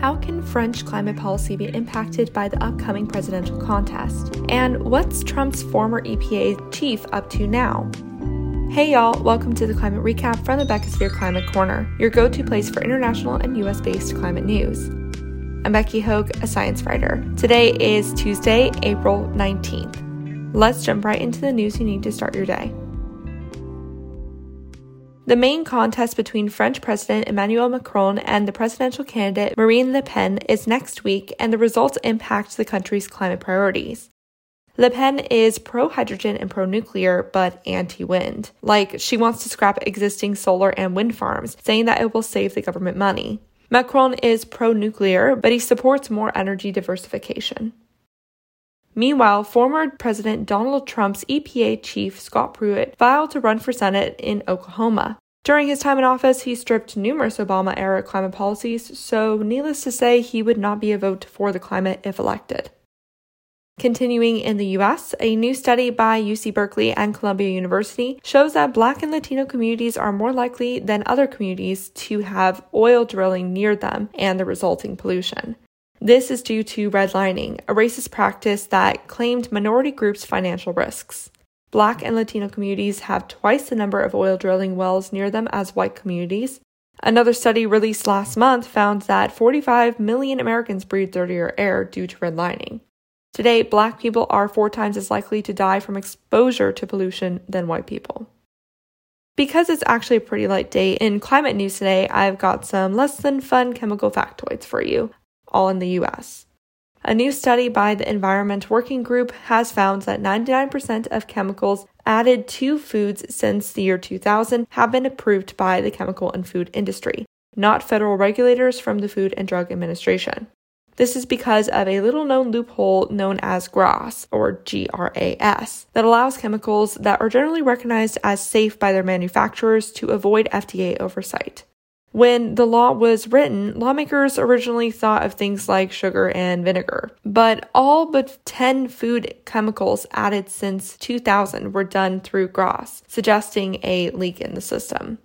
How can French climate policy be impacted by the upcoming presidential contest? And what's Trump's former EPA chief up to now? Hey y'all, welcome to the climate recap from the Beckosphere Climate Corner, your go to place for international and US based climate news. I'm Becky Hogue, a science writer. Today is Tuesday, April 19th. Let's jump right into the news you need to start your day. The main contest between French President Emmanuel Macron and the presidential candidate Marine Le Pen is next week, and the results impact the country's climate priorities. Le Pen is pro hydrogen and pro nuclear, but anti wind. Like, she wants to scrap existing solar and wind farms, saying that it will save the government money. Macron is pro nuclear, but he supports more energy diversification. Meanwhile, former President Donald Trump's EPA chief Scott Pruitt filed to run for Senate in Oklahoma. During his time in office, he stripped numerous Obama era climate policies, so needless to say, he would not be a vote for the climate if elected. Continuing in the US, a new study by UC Berkeley and Columbia University shows that Black and Latino communities are more likely than other communities to have oil drilling near them and the resulting pollution. This is due to redlining, a racist practice that claimed minority groups' financial risks. Black and Latino communities have twice the number of oil drilling wells near them as white communities. Another study released last month found that 45 million Americans breathe dirtier air due to redlining. Today, black people are four times as likely to die from exposure to pollution than white people. Because it's actually a pretty light day in climate news today, I've got some less than fun chemical factoids for you all in the US. A new study by the Environment Working Group has found that 99% of chemicals added to foods since the year 2000 have been approved by the chemical and food industry, not federal regulators from the Food and Drug Administration. This is because of a little known loophole known as GRAS, or GRAS, that allows chemicals that are generally recognized as safe by their manufacturers to avoid FDA oversight. When the law was written, lawmakers originally thought of things like sugar and vinegar, but all but 10 food chemicals added since 2000 were done through GRAS, suggesting a leak in the system.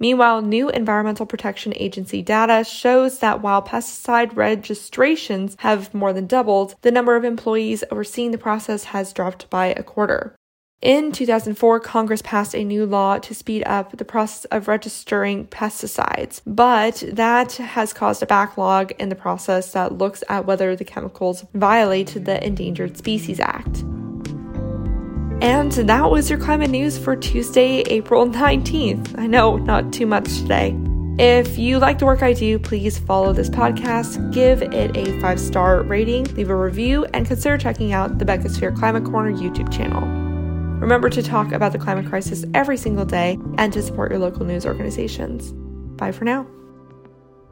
Meanwhile, new Environmental Protection Agency data shows that while pesticide registrations have more than doubled, the number of employees overseeing the process has dropped by a quarter. In 2004, Congress passed a new law to speed up the process of registering pesticides, but that has caused a backlog in the process that looks at whether the chemicals violate the Endangered Species Act. And that was your climate news for Tuesday, April 19th. I know, not too much today. If you like the work I do, please follow this podcast, give it a five star rating, leave a review, and consider checking out the Beckosphere Climate Corner YouTube channel. Remember to talk about the climate crisis every single day and to support your local news organizations. Bye for now.